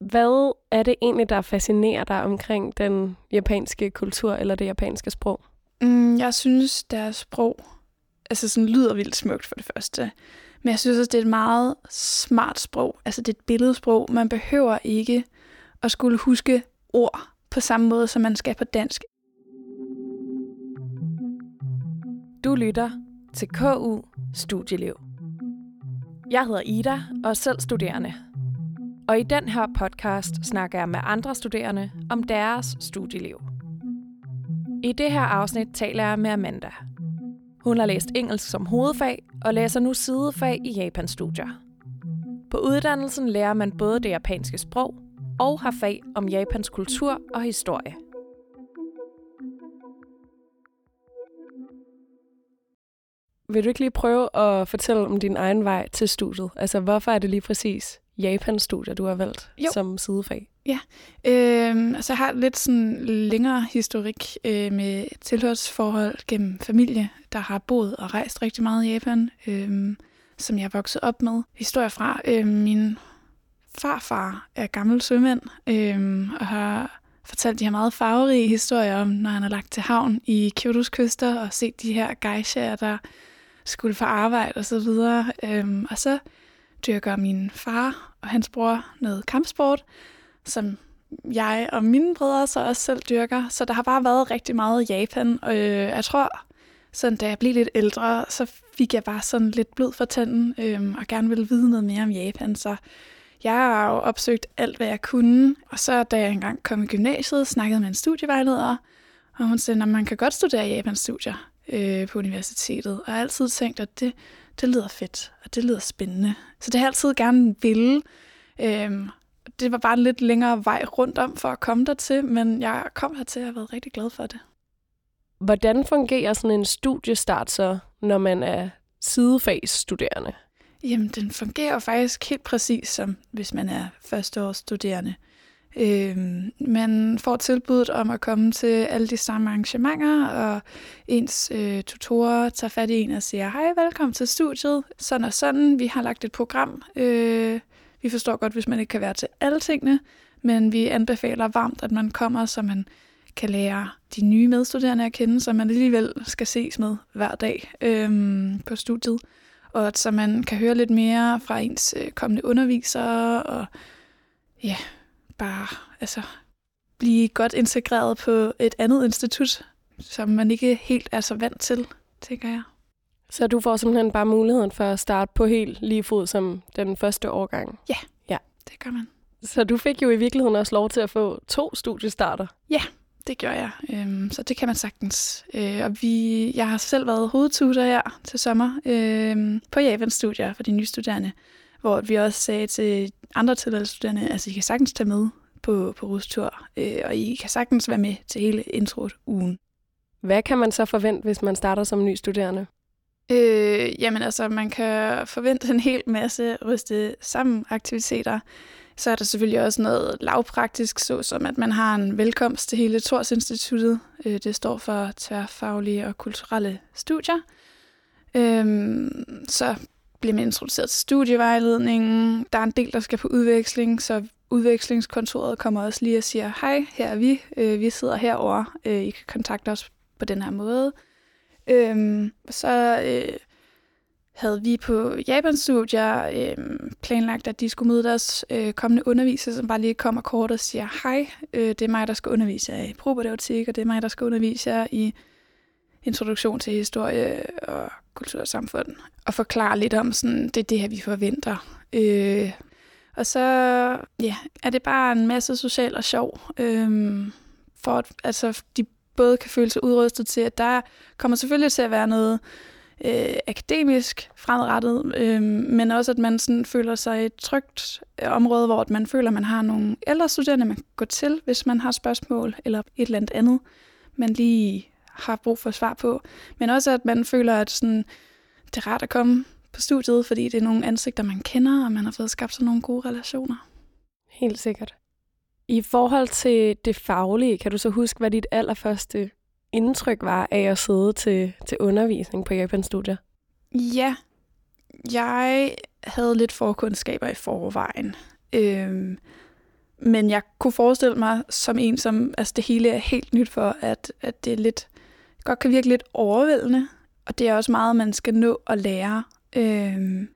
Hvad er det egentlig, der fascinerer dig omkring den japanske kultur eller det japanske sprog? Mm, jeg synes, deres sprog altså sådan lyder vildt smukt for det første. Men jeg synes også, det er et meget smart sprog. Altså det er et billedsprog. Man behøver ikke at skulle huske ord på samme måde, som man skal på dansk. Du lytter til KU Studieliv. Jeg hedder Ida og er selv studerende. Og i den her podcast snakker jeg med andre studerende om deres studieliv. I det her afsnit taler jeg med Amanda. Hun har læst engelsk som hovedfag og læser nu sidefag i Japans studier. På uddannelsen lærer man både det japanske sprog og har fag om Japans kultur og historie. Vil du ikke lige prøve at fortælle om din egen vej til studiet? Altså, hvorfor er det lige præcis Japan-studier, du har valgt Jo. som sidefag? Ja, øh, altså jeg har lidt sådan længere historik øh, med tilhørsforhold gennem familie, der har boet og rejst rigtig meget i Japan, øh, som jeg er vokset op med. Historier fra øh, min farfar er gammel sømand øh, og har fortalt de her meget farverige historier om, når han har lagt til havn i Kyotos kyster og set de her geishaer, der skulle få arbejde og så videre. Øh, og så dyrker min far og hans bror noget kampsport, som jeg og mine brødre så også selv dyrker. Så der har bare været rigtig meget Japan. Og øh, jeg tror, sådan, da jeg blev lidt ældre, så fik jeg bare sådan lidt blod for tanden øh, og gerne ville vide noget mere om Japan. Så jeg har jo opsøgt alt, hvad jeg kunne. Og så da jeg engang kom i gymnasiet, snakkede med en studievejleder, og hun sagde, at man kan godt studere Japans studier øh, på universitetet. Og jeg har altid tænkt, at det, det lyder fedt, og det lyder spændende. Så det har jeg altid gerne ville. Øhm, det var bare en lidt længere vej rundt om for at komme dertil, men jeg kom hertil og har været rigtig glad for det. Hvordan fungerer sådan en studiestart så, når man er sidefagsstuderende? Jamen, den fungerer faktisk helt præcis som hvis man er førsteårsstuderende. Øh, man får tilbuddet om at komme til alle de samme arrangementer, og ens øh, tutorer tager fat i en og siger, hej, velkommen til studiet, sådan og sådan, vi har lagt et program. Øh, vi forstår godt, hvis man ikke kan være til alle tingene, men vi anbefaler varmt, at man kommer, så man kan lære de nye medstuderende at kende, som man alligevel skal ses med hver dag øh, på studiet. Og at så man kan høre lidt mere fra ens øh, kommende undervisere, og ja, bare altså, blive godt integreret på et andet institut, som man ikke helt er så vant til, tænker jeg. Så du får simpelthen bare muligheden for at starte på helt lige fod som den første årgang? Det gør man. Så du fik jo i virkeligheden også lov til at få to studiestarter. Det gør jeg, øhm, så det kan man sagtens. Øh, og vi, jeg har selv været hovedtutor her til sommer øhm, på Javans studier for de nye studerende, hvor vi også sagde til andre tilvalgsstuderende, at altså, I kan sagtens tage med på, på rustur, øh, og I kan sagtens være med til hele introet-ugen. Hvad kan man så forvente, hvis man starter som ny studerende? Øh, jamen altså, man kan forvente en hel masse ryste sammen aktiviteter. Så er der selvfølgelig også noget lavpraktisk, såsom at man har en velkomst til hele Tors Instituttet. Øh, det står for tværfaglige og kulturelle studier. Øh, så bliver man introduceret til studievejledningen. Der er en del, der skal på udveksling, så udvekslingskontoret kommer også lige og siger, hej, her er vi. Øh, vi sidder herovre. Øh, I kan kontakte os på den her måde. Øhm, så øh, havde vi på Japans studier øh, planlagt, at de skulle møde deres øh, kommende undervisere, som bare lige kommer kort og siger, hej, øh, det er mig, der skal undervise jer i propedeutik, og det er mig, der skal undervise jer i introduktion til historie og kultursamfund og og forklare lidt om, sådan, det er det her, vi forventer. Øh, og så ja, er det bare en masse social og sjov, øh, for at altså, de både kan føle sig udrustet til, at der kommer selvfølgelig til at være noget øh, akademisk fremadrettet, øh, men også at man sådan føler sig i et trygt øh, område, hvor man føler, at man har nogle ældre studerende, man kan gå til, hvis man har spørgsmål eller et eller andet andet, man lige har brug for svar på. Men også at man føler, at sådan, det er rart at komme på studiet, fordi det er nogle ansigter, man kender, og man har fået skabt sådan nogle gode relationer. Helt sikkert. I forhold til det faglige, kan du så huske, hvad dit allerførste indtryk var af at sidde til, til undervisning på Japans studier? Ja, jeg havde lidt forkundskaber i forvejen. Øhm, men jeg kunne forestille mig som en, som altså det hele er helt nyt for, at, at det er lidt, godt kan virke lidt overvældende, og det er også meget, man skal nå at lære. Øhm,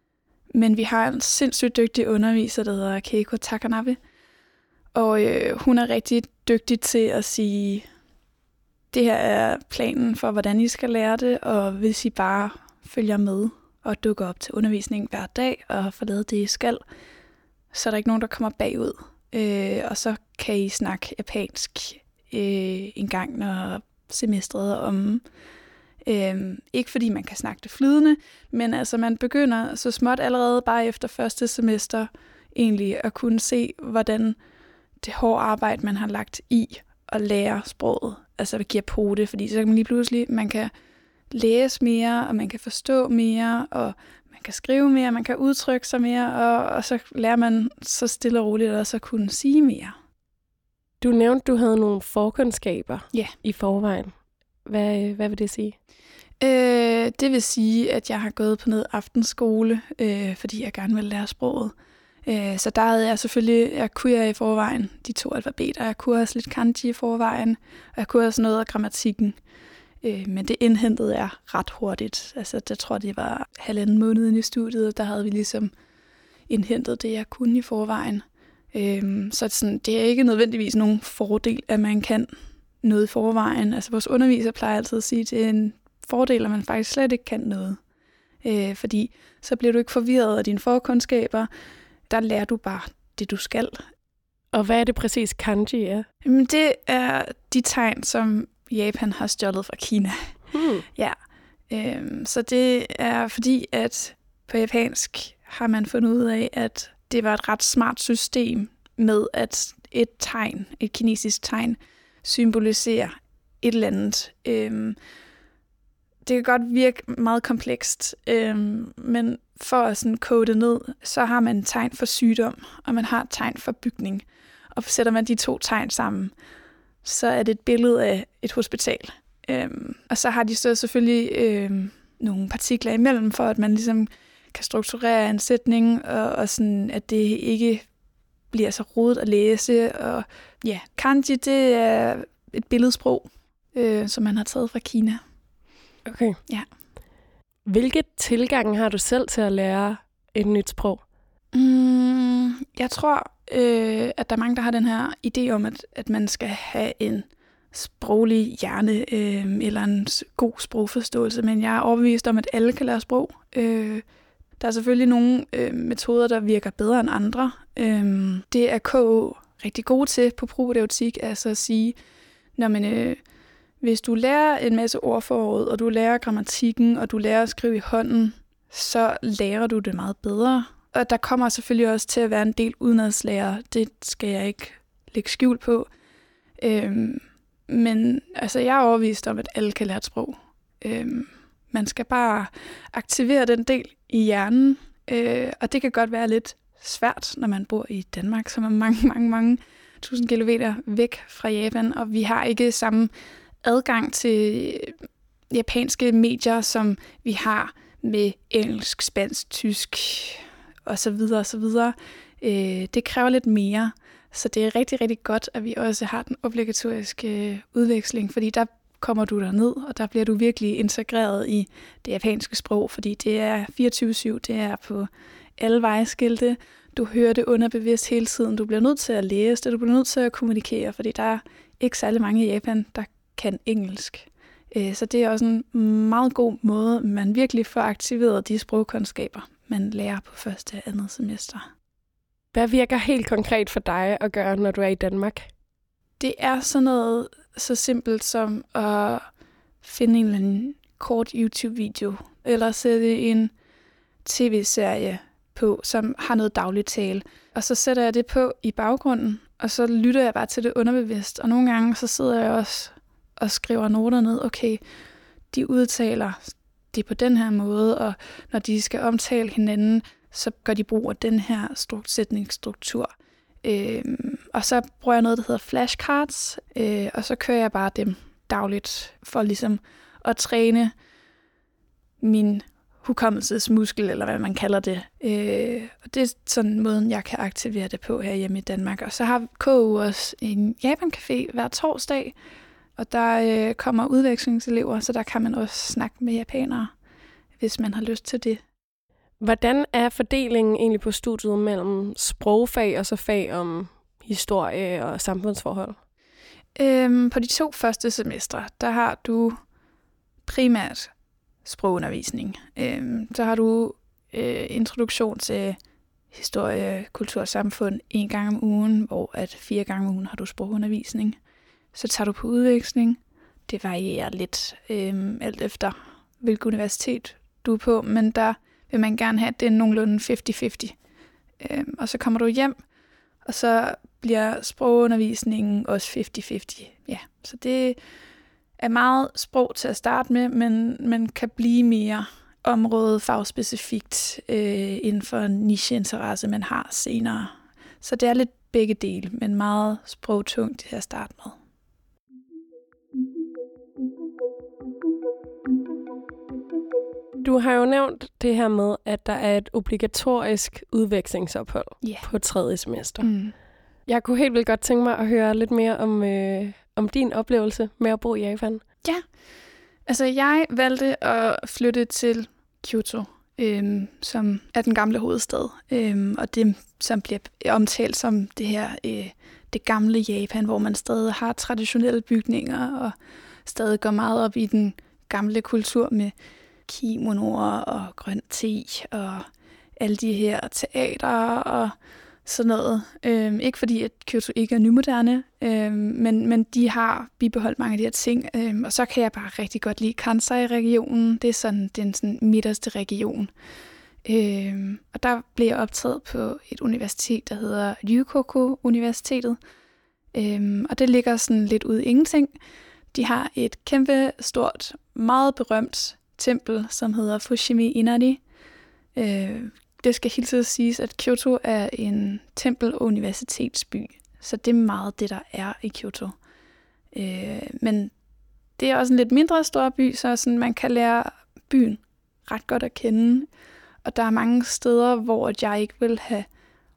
men vi har en sindssygt dygtig underviser, der hedder Keiko Takanabe, og øh, hun er rigtig dygtig til at sige, det her er planen for, hvordan I skal lære det, og hvis I bare følger med og dukker op til undervisningen hver dag og får lavet det, I skal, så er der ikke nogen, der kommer bagud. Øh, og så kan I snakke japansk øh, en gang, når semestret er om. Øhm, ikke fordi man kan snakke det flydende, men altså man begynder så småt allerede bare efter første semester egentlig at kunne se, hvordan det hårde arbejde, man har lagt i at lære sproget, altså det giver på det, fordi så kan man lige pludselig, man kan læse mere, og man kan forstå mere, og man kan skrive mere, man kan udtrykke sig mere, og, og så lærer man så stille og roligt også at kunne sige mere. Du nævnte, du havde nogle forkundskaber ja. i forvejen. Hvad, hvad vil det sige? Øh, det vil sige, at jeg har gået på noget aftenskole, øh, fordi jeg gerne vil lære sproget. Øh, så der havde jeg selvfølgelig, jeg kunne jeg i forvejen de to alfabeter, jeg kunne også lidt kanji i forvejen, og jeg kunne også noget af grammatikken. Øh, men det indhentede jeg ret hurtigt. Altså, jeg tror, det var halvanden måned inde i studiet, der havde vi ligesom indhentet det, jeg kunne i forvejen. Øh, så sådan, det er ikke nødvendigvis nogen fordel, at man kan noget i forvejen. Altså, vores underviser plejer altid at sige, at det er en fordel, at man faktisk slet ikke kan noget. Øh, fordi så bliver du ikke forvirret af dine forkundskaber. Der lærer du bare det, du skal. Og hvad er det præcis kanji er? Jamen, det er de tegn, som Japan har stjålet fra Kina. Hmm. Ja. Øhm, så det er fordi, at på japansk har man fundet ud af, at det var et ret smart system med, at et tegn, et kinesisk tegn, symboliserer et eller andet. Øhm, det kan godt virke meget komplekst, øhm, men for at sådan kode det ned, så har man tegn for sygdom, og man har tegn for bygning. Og sætter man de to tegn sammen, så er det et billede af et hospital. Øhm, og så har de så selvfølgelig øhm, nogle partikler imellem, for at man ligesom kan strukturere en sætning, og, og sådan, at det ikke bliver så rodet at læse. Og ja, kanji, det er et billedsprog, øh, som man har taget fra Kina. Okay. Ja. Hvilke tilgange har du selv til at lære et nyt sprog? Mm, jeg tror, øh, at der er mange, der har den her idé om, at, at man skal have en sproglig hjerne øh, eller en god sprogforståelse, men jeg er overbevist om, at alle kan lære sprog. Øh, der er selvfølgelig nogle øh, metoder, der virker bedre end andre. Øh, det er KO rigtig gode til på propedeutik, altså at sige, når man, øh, hvis du lærer en masse ordforråd, og du lærer grammatikken, og du lærer at skrive i hånden, så lærer du det meget bedre. Og der kommer selvfølgelig også til at være en del udenadslærer. Det skal jeg ikke lægge skjul på. Øhm, men altså, jeg er overvist om, at alle kan lære et sprog. Øhm, man skal bare aktivere den del i hjernen, øh, og det kan godt være lidt svært, når man bor i Danmark, som er mange, mange, mange tusind kilometer væk fra Japan, og vi har ikke samme adgang til japanske medier, som vi har med engelsk, spansk, tysk og så videre og så videre. Øh, det kræver lidt mere, så det er rigtig, rigtig godt, at vi også har den obligatoriske øh, udveksling, fordi der kommer du der ned, og der bliver du virkelig integreret i det japanske sprog, fordi det er 24-7, det er på alle vejskilte, du hører det underbevidst hele tiden, du bliver nødt til at læse det, du bliver nødt til at kommunikere, fordi der er ikke særlig mange i Japan, der kan engelsk. Øh, så det er også en meget god måde, man virkelig får aktiveret de sprogkundskaber, man lærer på første og andet semester. Hvad virker helt konkret for dig at gøre, når du er i Danmark? Det er sådan noget så simpelt som at finde en eller anden kort YouTube-video, eller sætte en tv-serie på, som har noget dagligt tale. Og så sætter jeg det på i baggrunden, og så lytter jeg bare til det underbevidst. Og nogle gange så sidder jeg også og skriver noter ned, okay, de udtaler det på den her måde, og når de skal omtale hinanden, så gør de brug af den her sætningsstruktur. Øh, og så bruger jeg noget, der hedder flashcards, øh, og så kører jeg bare dem dagligt for ligesom at træne min hukommelsesmuskel, eller hvad man kalder det. Øh, og det er sådan måden, jeg kan aktivere det på her hjemme i Danmark. Og så har KU også en Japan-café hver torsdag, og der øh, kommer udvekslingselever, så der kan man også snakke med japanere, hvis man har lyst til det. Hvordan er fordelingen egentlig på studiet mellem sprogfag og så fag om historie og samfundsforhold? Øhm, på de to første semestre, der har du primært sprogundervisning. Øhm, så har du øh, introduktion til historie, kultur og samfund en gang om ugen, hvor at fire gange om ugen har du sprogundervisning. Så tager du på udveksling. Det varierer lidt øhm, alt efter, hvilket universitet du er på, men der vil man gerne have, at det er nogenlunde 50-50. Øhm, og så kommer du hjem, og så bliver sprogundervisningen også 50-50. Ja, så det er meget sprog til at starte med, men man kan blive mere område fagspecifikt øh, inden for en nicheinteresse, man har senere. Så det er lidt begge dele, men meget sprogtungt til at starte med. Du har jo nævnt det her med, at der er et obligatorisk udvekslingsophold yeah. på tredje semester. Mm. Jeg kunne helt vildt godt tænke mig at høre lidt mere om, øh, om din oplevelse med at bo i Japan. Ja, altså jeg valgte at flytte til Kyoto, øhm, som er den gamle hovedstad, øhm, og det som bliver omtalt som det her øh, det gamle Japan, hvor man stadig har traditionelle bygninger og stadig går meget op i den gamle kultur med kimonoer og grøn te og alle de her teater og sådan noget. Øhm, ikke fordi, at Kyoto ikke er nymoderne, øhm, men, men de har bibeholdt mange af de her ting. Øhm, og så kan jeg bare rigtig godt lide Kansai-regionen. Det er sådan den sådan midterste region. Øhm, og der blev jeg optaget på et universitet, der hedder Ryukoku Universitetet. Øhm, og det ligger sådan lidt ude i ingenting. De har et kæmpe, stort, meget berømt tempel, som hedder Fushimi Inari. Øh, det skal hele tiden siges, at Kyoto er en tempel- og universitetsby, så det er meget det, der er i Kyoto. Øh, men det er også en lidt mindre stor by, så sådan, man kan lære byen ret godt at kende. Og der er mange steder, hvor jeg ikke vil have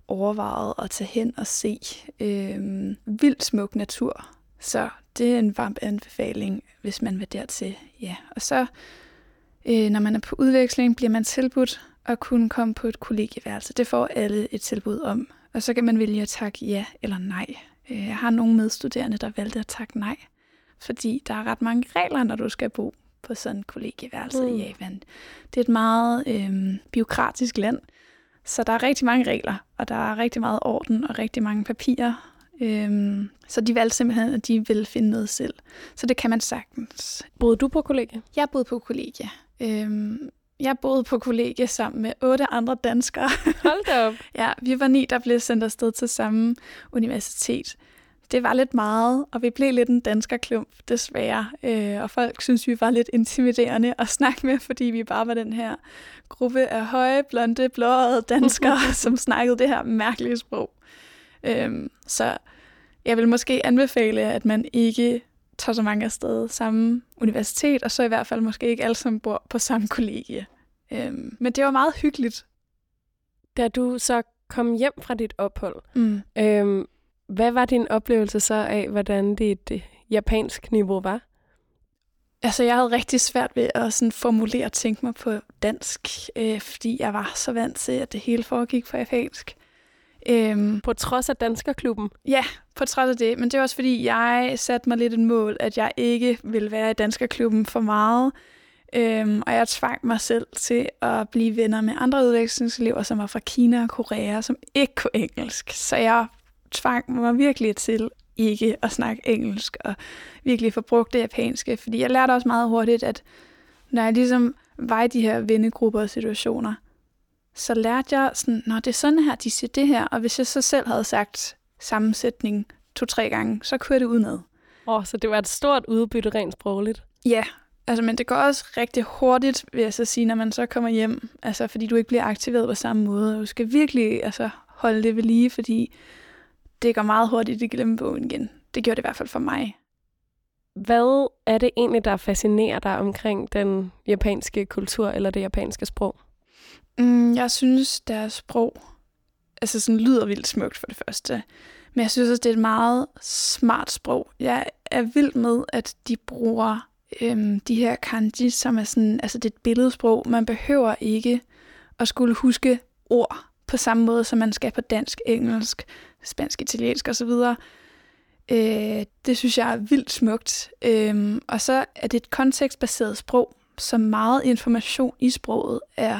overvejet at tage hen og se øh, vildt smuk natur. Så det er en varm anbefaling, hvis man vil dertil. Ja. Og så, øh, når man er på udveksling, bliver man tilbudt at kunne komme på et kollegieværelse. Det får alle et tilbud om. Og så kan man vælge at takke ja eller nej. Øh, jeg har nogle medstuderende, der valgte at takke nej. Fordi der er ret mange regler, når du skal bo på sådan et kollegieværelse mm. i Japan. Det er et meget øh, biokratisk land, så der er rigtig mange regler, og der er rigtig meget orden og rigtig mange papirer. Øhm, så de valgte simpelthen, at de ville finde noget selv. Så det kan man sagtens. Boede du på kollegie? Jeg boede på kollegie. Øhm, jeg boede på kollegie sammen med otte andre danskere. Hold da op. ja, vi var ni, der blev sendt afsted til samme universitet. Det var lidt meget, og vi blev lidt en danskerklump, desværre. Øh, og folk synes, vi var lidt intimiderende at snakke med, fordi vi bare var den her gruppe af høje, blonde, blåede danskere, som snakkede det her mærkelige sprog. Øh, så jeg vil måske anbefale, at man ikke tager så mange afsted samme universitet, og så i hvert fald måske ikke alle sammen bor på samme kollegie. Øhm, men det var meget hyggeligt. Da du så kom hjem fra dit ophold, mm. øhm, hvad var din oplevelse så af, hvordan det, det japansk niveau var? Altså, jeg havde rigtig svært ved at sådan formulere og tænke mig på dansk, øh, fordi jeg var så vant til, at det hele foregik på japansk. Øhm, på trods af Danskerklubben? Ja, på trods af det. Men det var også fordi, jeg satte mig lidt et mål, at jeg ikke ville være i Danskerklubben for meget. Øhm, og jeg tvang mig selv til at blive venner med andre udvekslingselever, som var fra Kina og Korea, som ikke kunne engelsk. Så jeg tvang mig virkelig til ikke at snakke engelsk og virkelig få brugt det japanske. Fordi jeg lærte også meget hurtigt, at når jeg ligesom var i de her vennegrupper og situationer, så lærte jeg sådan, når det er sådan her, de siger det her, og hvis jeg så selv havde sagt sammensætning to-tre gange, så jeg det udenad. Åh, oh, så det var et stort udbytte rent sprogligt? Ja, altså, men det går også rigtig hurtigt, vil jeg så sige, når man så kommer hjem, altså, fordi du ikke bliver aktiveret på samme måde. Du skal virkelig altså, holde det ved lige, fordi det går meget hurtigt i glemmebogen igen. Det gjorde det i hvert fald for mig. Hvad er det egentlig, der fascinerer dig omkring den japanske kultur eller det japanske sprog? Mm, jeg synes, deres sprog altså sådan lyder vildt smukt for det første. Men jeg synes også, det er et meget smart sprog. Jeg er vild med, at de bruger øhm, de her kanji, som er sådan, altså det er et billedsprog. Man behøver ikke at skulle huske ord på samme måde, som man skal på dansk, engelsk, spansk, italiensk osv. Øh, det synes jeg er vildt smukt. Øh, og så er det et kontekstbaseret sprog, så meget information i sproget er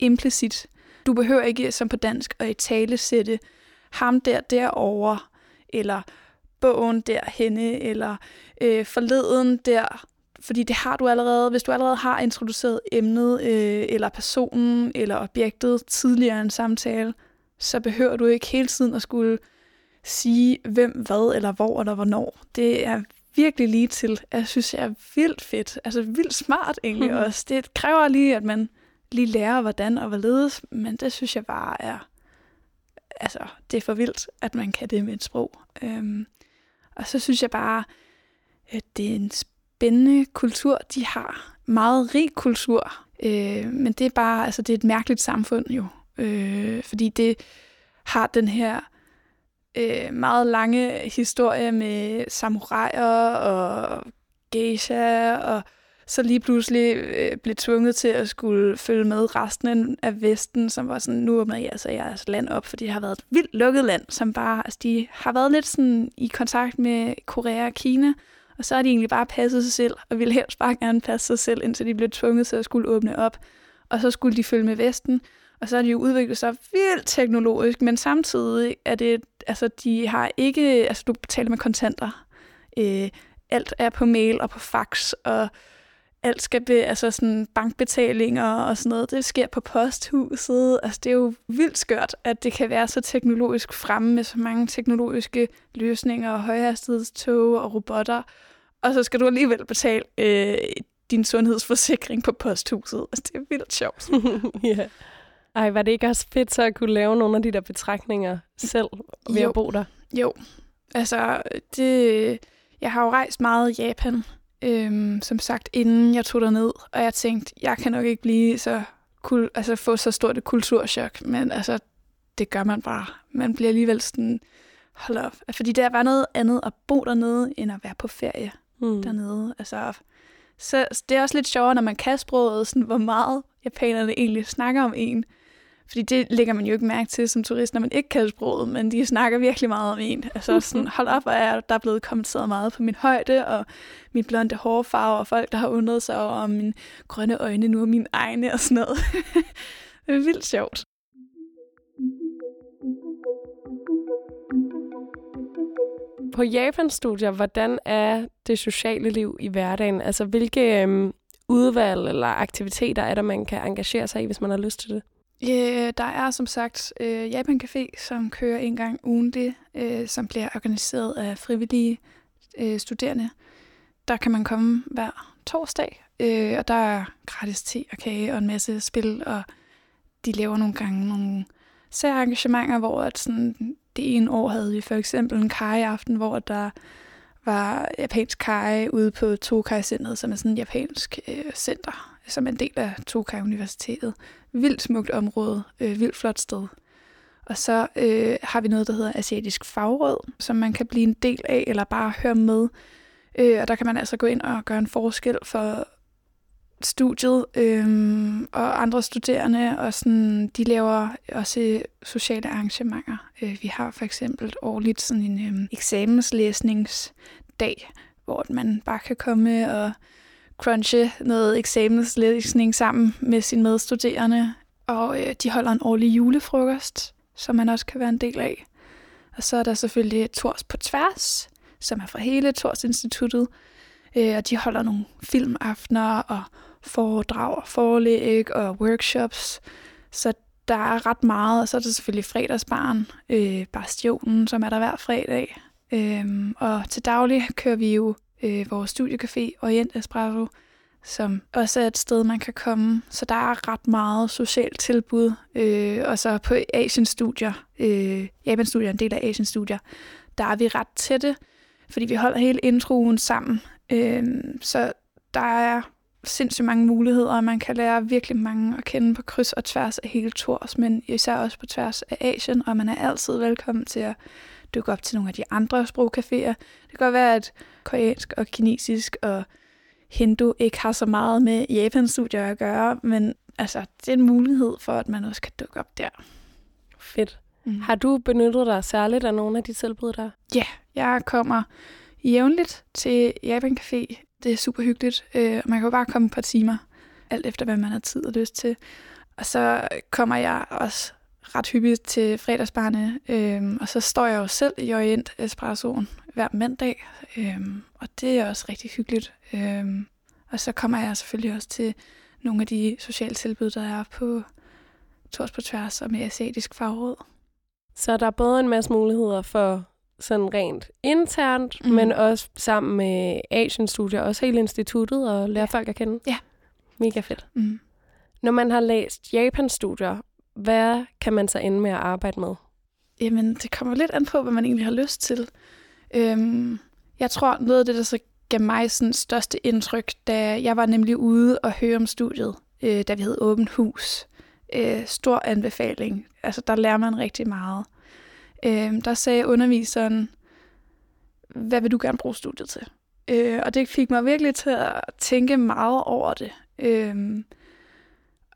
implicit. Du behøver ikke, som på dansk, at i tale sætte ham der derovre, eller bogen derhenne, eller øh, forleden der, fordi det har du allerede. Hvis du allerede har introduceret emnet, øh, eller personen, eller objektet tidligere i en samtale, så behøver du ikke hele tiden at skulle sige, hvem, hvad, eller hvor, eller hvornår. Det er virkelig lige til. Jeg synes, jeg er vildt fedt. Altså vildt smart egentlig mm. også. Det kræver lige, at man lige lære, hvordan og hvorledes, men det synes jeg bare er, altså, det er for vildt, at man kan det med et sprog. Øhm, og så synes jeg bare, at det er en spændende kultur, de har. Meget rig kultur, øh, men det er bare, altså det er et mærkeligt samfund jo, øh, fordi det har den her øh, meget lange historie med samuraier og geisha, og så lige pludselig øh, blev tvunget til at skulle følge med resten af Vesten, som var sådan, nu åbner jeg altså jeres land op, fordi det har været et vildt lukket land, som bare, altså de har været lidt sådan i kontakt med Korea og Kina, og så har de egentlig bare passet sig selv, og ville helst bare gerne passe sig selv, indtil de blev tvunget til at skulle åbne op. Og så skulle de følge med Vesten, og så har de jo udviklet sig vildt teknologisk, men samtidig er det, altså de har ikke, altså du betaler med kontanter. Øh, alt er på mail og på fax, og alt skal be, altså sådan bankbetalinger og sådan noget, det sker på posthuset. Altså det er jo vildt skørt, at det kan være så teknologisk fremme med så mange teknologiske løsninger og højhastighedstog og robotter. Og så skal du alligevel betale øh, din sundhedsforsikring på posthuset. Altså det er vildt sjovt. ja. Ej, var det ikke også fedt så at kunne lave nogle af de der betragtninger selv ved jo. at bo der? Jo, altså det, jeg har jo rejst meget i Japan, øhm, som sagt, inden jeg tog ned, og jeg tænkte, jeg kan nok ikke blive så kul, altså få så stort et kulturschok, men altså, det gør man bare. Man bliver alligevel sådan, hold op. Fordi det er bare noget andet at bo dernede, end at være på ferie mm. dernede. Altså, så det er også lidt sjovere, når man kan sproget, sådan, hvor meget japanerne egentlig snakker om en. Fordi det lægger man jo ikke mærke til som turist, når man ikke kan sproget, men de snakker virkelig meget om en. Altså sådan, hold op, og er der er blevet kommenteret meget på min højde, og min blonde hårfarve, og folk, der har undret sig over, om mine grønne øjne nu er mine egne, og sådan noget. det er vildt sjovt. På Japans studier, hvordan er det sociale liv i hverdagen? Altså, hvilke øhm, udvalg eller aktiviteter er der, man kan engagere sig i, hvis man har lyst til det? Øh, der er som sagt øh, Japan Café, som kører en gang ugentlig, øh, som bliver organiseret af frivillige øh, studerende. Der kan man komme hver torsdag, øh, og der er gratis te og kage og en masse spil, og de laver nogle gange nogle særarrangementer, hvor at sådan, det ene år havde vi for eksempel en kai-aften, hvor der var japansk kai ude på Tokai-centret, som er sådan et japansk øh, center, som er en del af Tokai-universitetet. Vildt smukt område, øh, vildt flot sted. Og så øh, har vi noget, der hedder Asiatisk Fagråd, som man kan blive en del af, eller bare høre med. Øh, og der kan man altså gå ind og gøre en forskel for studiet øh, og andre studerende, og sådan, de laver også sociale arrangementer. Øh, vi har for eksempel årligt sådan en øh, eksamenslæsningsdag, hvor man bare kan komme og crunche noget eksamenslæsning sammen med sine medstuderende. Og øh, de holder en årlig julefrokost, som man også kan være en del af. Og så er der selvfølgelig Tors på tværs, som er fra hele Tors Instituttet. Øh, og de holder nogle filmaftener og foredrag, forelæg og workshops. Så der er ret meget, og så er der selvfølgelig fredagsbarn, øh, Bastionen, som er der hver fredag. Øhm, og til daglig kører vi jo øh, vores studiecafé Orient Espresso, som også er et sted, man kan komme. Så der er ret meget socialt tilbud. Øh, og så på Asian Studier, øh, Japan Studier, en del af Asian Studier, der er vi ret tætte. fordi vi holder hele introen sammen. Øh, så der er sindssygt mange muligheder, og man kan lære virkelig mange at kende på kryds og tværs af hele Tors, men især også på tværs af Asien, og man er altid velkommen til at dykke op til nogle af de andre sprogcaféer. Det kan godt være, at koreansk og kinesisk og hindu ikke har så meget med Japan-studier at gøre, men altså, det er en mulighed for, at man også kan dukke op der. Fedt. Mm. Har du benyttet dig særligt af nogle af de tilbud der? Ja, jeg kommer jævnligt til Japan Café. Det er super hyggeligt. Øh, man kan jo bare komme et par timer, alt efter hvad man har tid og lyst til. Og så kommer jeg også ret hyppigt til fredagsbarne, øhm, og så står jeg jo selv i Orient Espressoen hver mandag, øhm, og det er også rigtig hyggeligt. Øhm, og så kommer jeg selvfølgelig også til nogle af de sociale tilbud, der er på Tors på Tværs og med asiatisk fagråd. Så der er både en masse muligheder for sådan rent internt, mm. men også sammen med Asian Studier, også hele instituttet, og lære ja. folk at kende. Ja. Mega fedt. Mm. Når man har læst Japan-studier, hvad kan man så ende med at arbejde med? Jamen, det kommer lidt an på, hvad man egentlig har lyst til. Øhm, jeg tror, noget af det, der så gav mig sådan største indtryk, da jeg var nemlig ude og høre om studiet, øh, da vi hed Åbent Hus. Øh, stor anbefaling. Altså, der lærer man rigtig meget. Øh, der sagde underviseren, hvad vil du gerne bruge studiet til? Øh, og det fik mig virkelig til at tænke meget over det. Øh,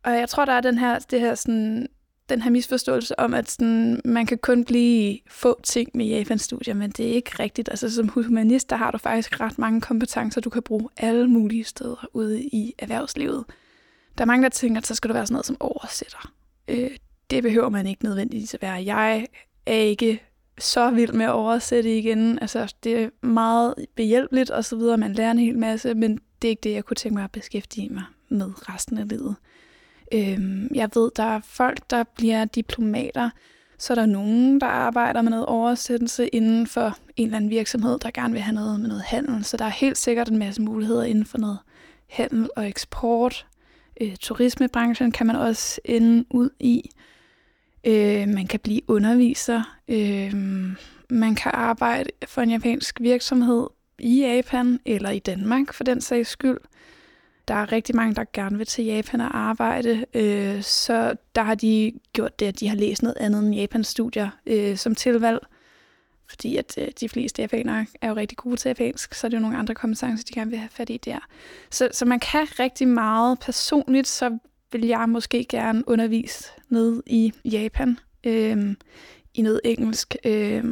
og jeg tror, der er den her, det her sådan, den her misforståelse om, at sådan, man kan kun blive få ting med Japan-studier, men det er ikke rigtigt. Altså som humanist, der har du faktisk ret mange kompetencer, du kan bruge alle mulige steder ude i erhvervslivet. Der er mange, der tænker, at så skal du være sådan noget som oversætter. Øh, det behøver man ikke nødvendigvis at være. Jeg er ikke så vild med at oversætte igen. Altså, det er meget behjælpeligt og så videre. Man lærer en hel masse, men det er ikke det, jeg kunne tænke mig at beskæftige mig med resten af livet. Øhm, jeg ved, der er folk, der bliver diplomater, så er der nogen, der arbejder med noget oversættelse inden for en eller anden virksomhed, der gerne vil have noget med noget handel. Så der er helt sikkert en masse muligheder inden for noget handel og eksport. Øh, turismebranchen kan man også ende ud i. Øh, man kan blive underviser. Øh, man kan arbejde for en japansk virksomhed i Japan eller i Danmark for den sags skyld. Der er rigtig mange, der gerne vil til Japan og arbejde, øh, så der har de gjort det, at de har læst noget andet end Japan-studier øh, som tilvalg. Fordi at øh, de fleste japanere er jo rigtig gode til japansk, så er det jo nogle andre kompetencer, de gerne vil have fat i der. Så, så man kan rigtig meget. Personligt så vil jeg måske gerne undervise ned i Japan øh, i noget engelsk. Øh,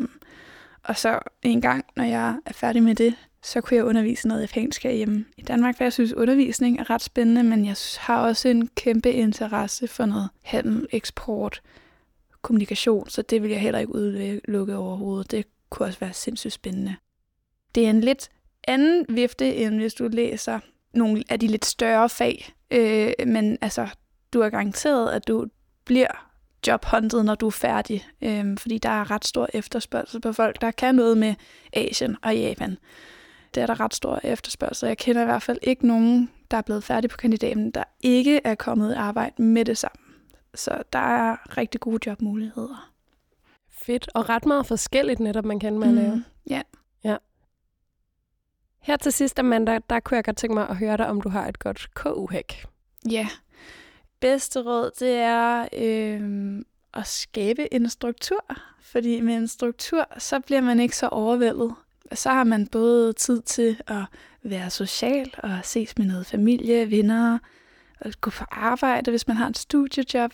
og så en gang, når jeg er færdig med det, så kunne jeg undervise noget japansk hjemme i Danmark, for jeg synes, undervisning er ret spændende, men jeg har også en kæmpe interesse for noget handel, eksport, kommunikation, så det vil jeg heller ikke udelukke overhovedet. Det kunne også være sindssygt spændende. Det er en lidt anden vifte, end hvis du læser nogle af de lidt større fag, øh, men altså, du er garanteret, at du bliver jobhunted, når du er færdig, øh, fordi der er ret stor efterspørgsel på folk, der kan noget med Asien og Japan det er der ret stor efterspørgsel. Jeg kender i hvert fald ikke nogen, der er blevet færdig på kandidaten, der ikke er kommet i arbejde med det samme. Så der er rigtig gode jobmuligheder. Fedt, og ret meget forskelligt netop, man kan med at lave. Mm, ja. ja. Her til sidst, Amanda, der kunne jeg godt tænke mig at høre dig, om du har et godt KU-hæk. Ja. Bedste råd, det er øh, at skabe en struktur. Fordi med en struktur, så bliver man ikke så overvældet så har man både tid til at være social og ses med noget familie, venner, og gå på arbejde, hvis man har et studiejob,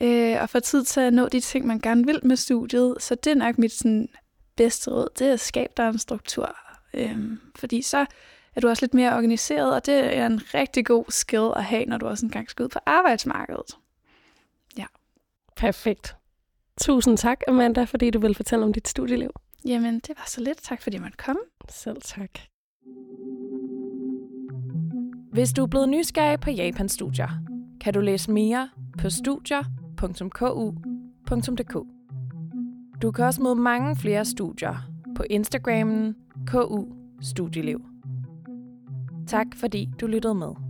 øh, og få tid til at nå de ting, man gerne vil med studiet. Så det er nok mit sådan, bedste råd, det er at skabe dig en struktur. Øh, fordi så er du også lidt mere organiseret, og det er en rigtig god skill at have, når du også engang skal ud på arbejdsmarkedet. Ja. Perfekt. Tusind tak, Amanda, fordi du vil fortælle om dit studieliv. Jamen, det var så lidt. Tak fordi jeg måtte komme. Selv tak. Hvis du er blevet nysgerrig på Japan-studier, kan du læse mere på studier.ku.dk. Du kan også møde mange flere studier på Instagrammen KU Studieliv. Tak fordi du lyttede med.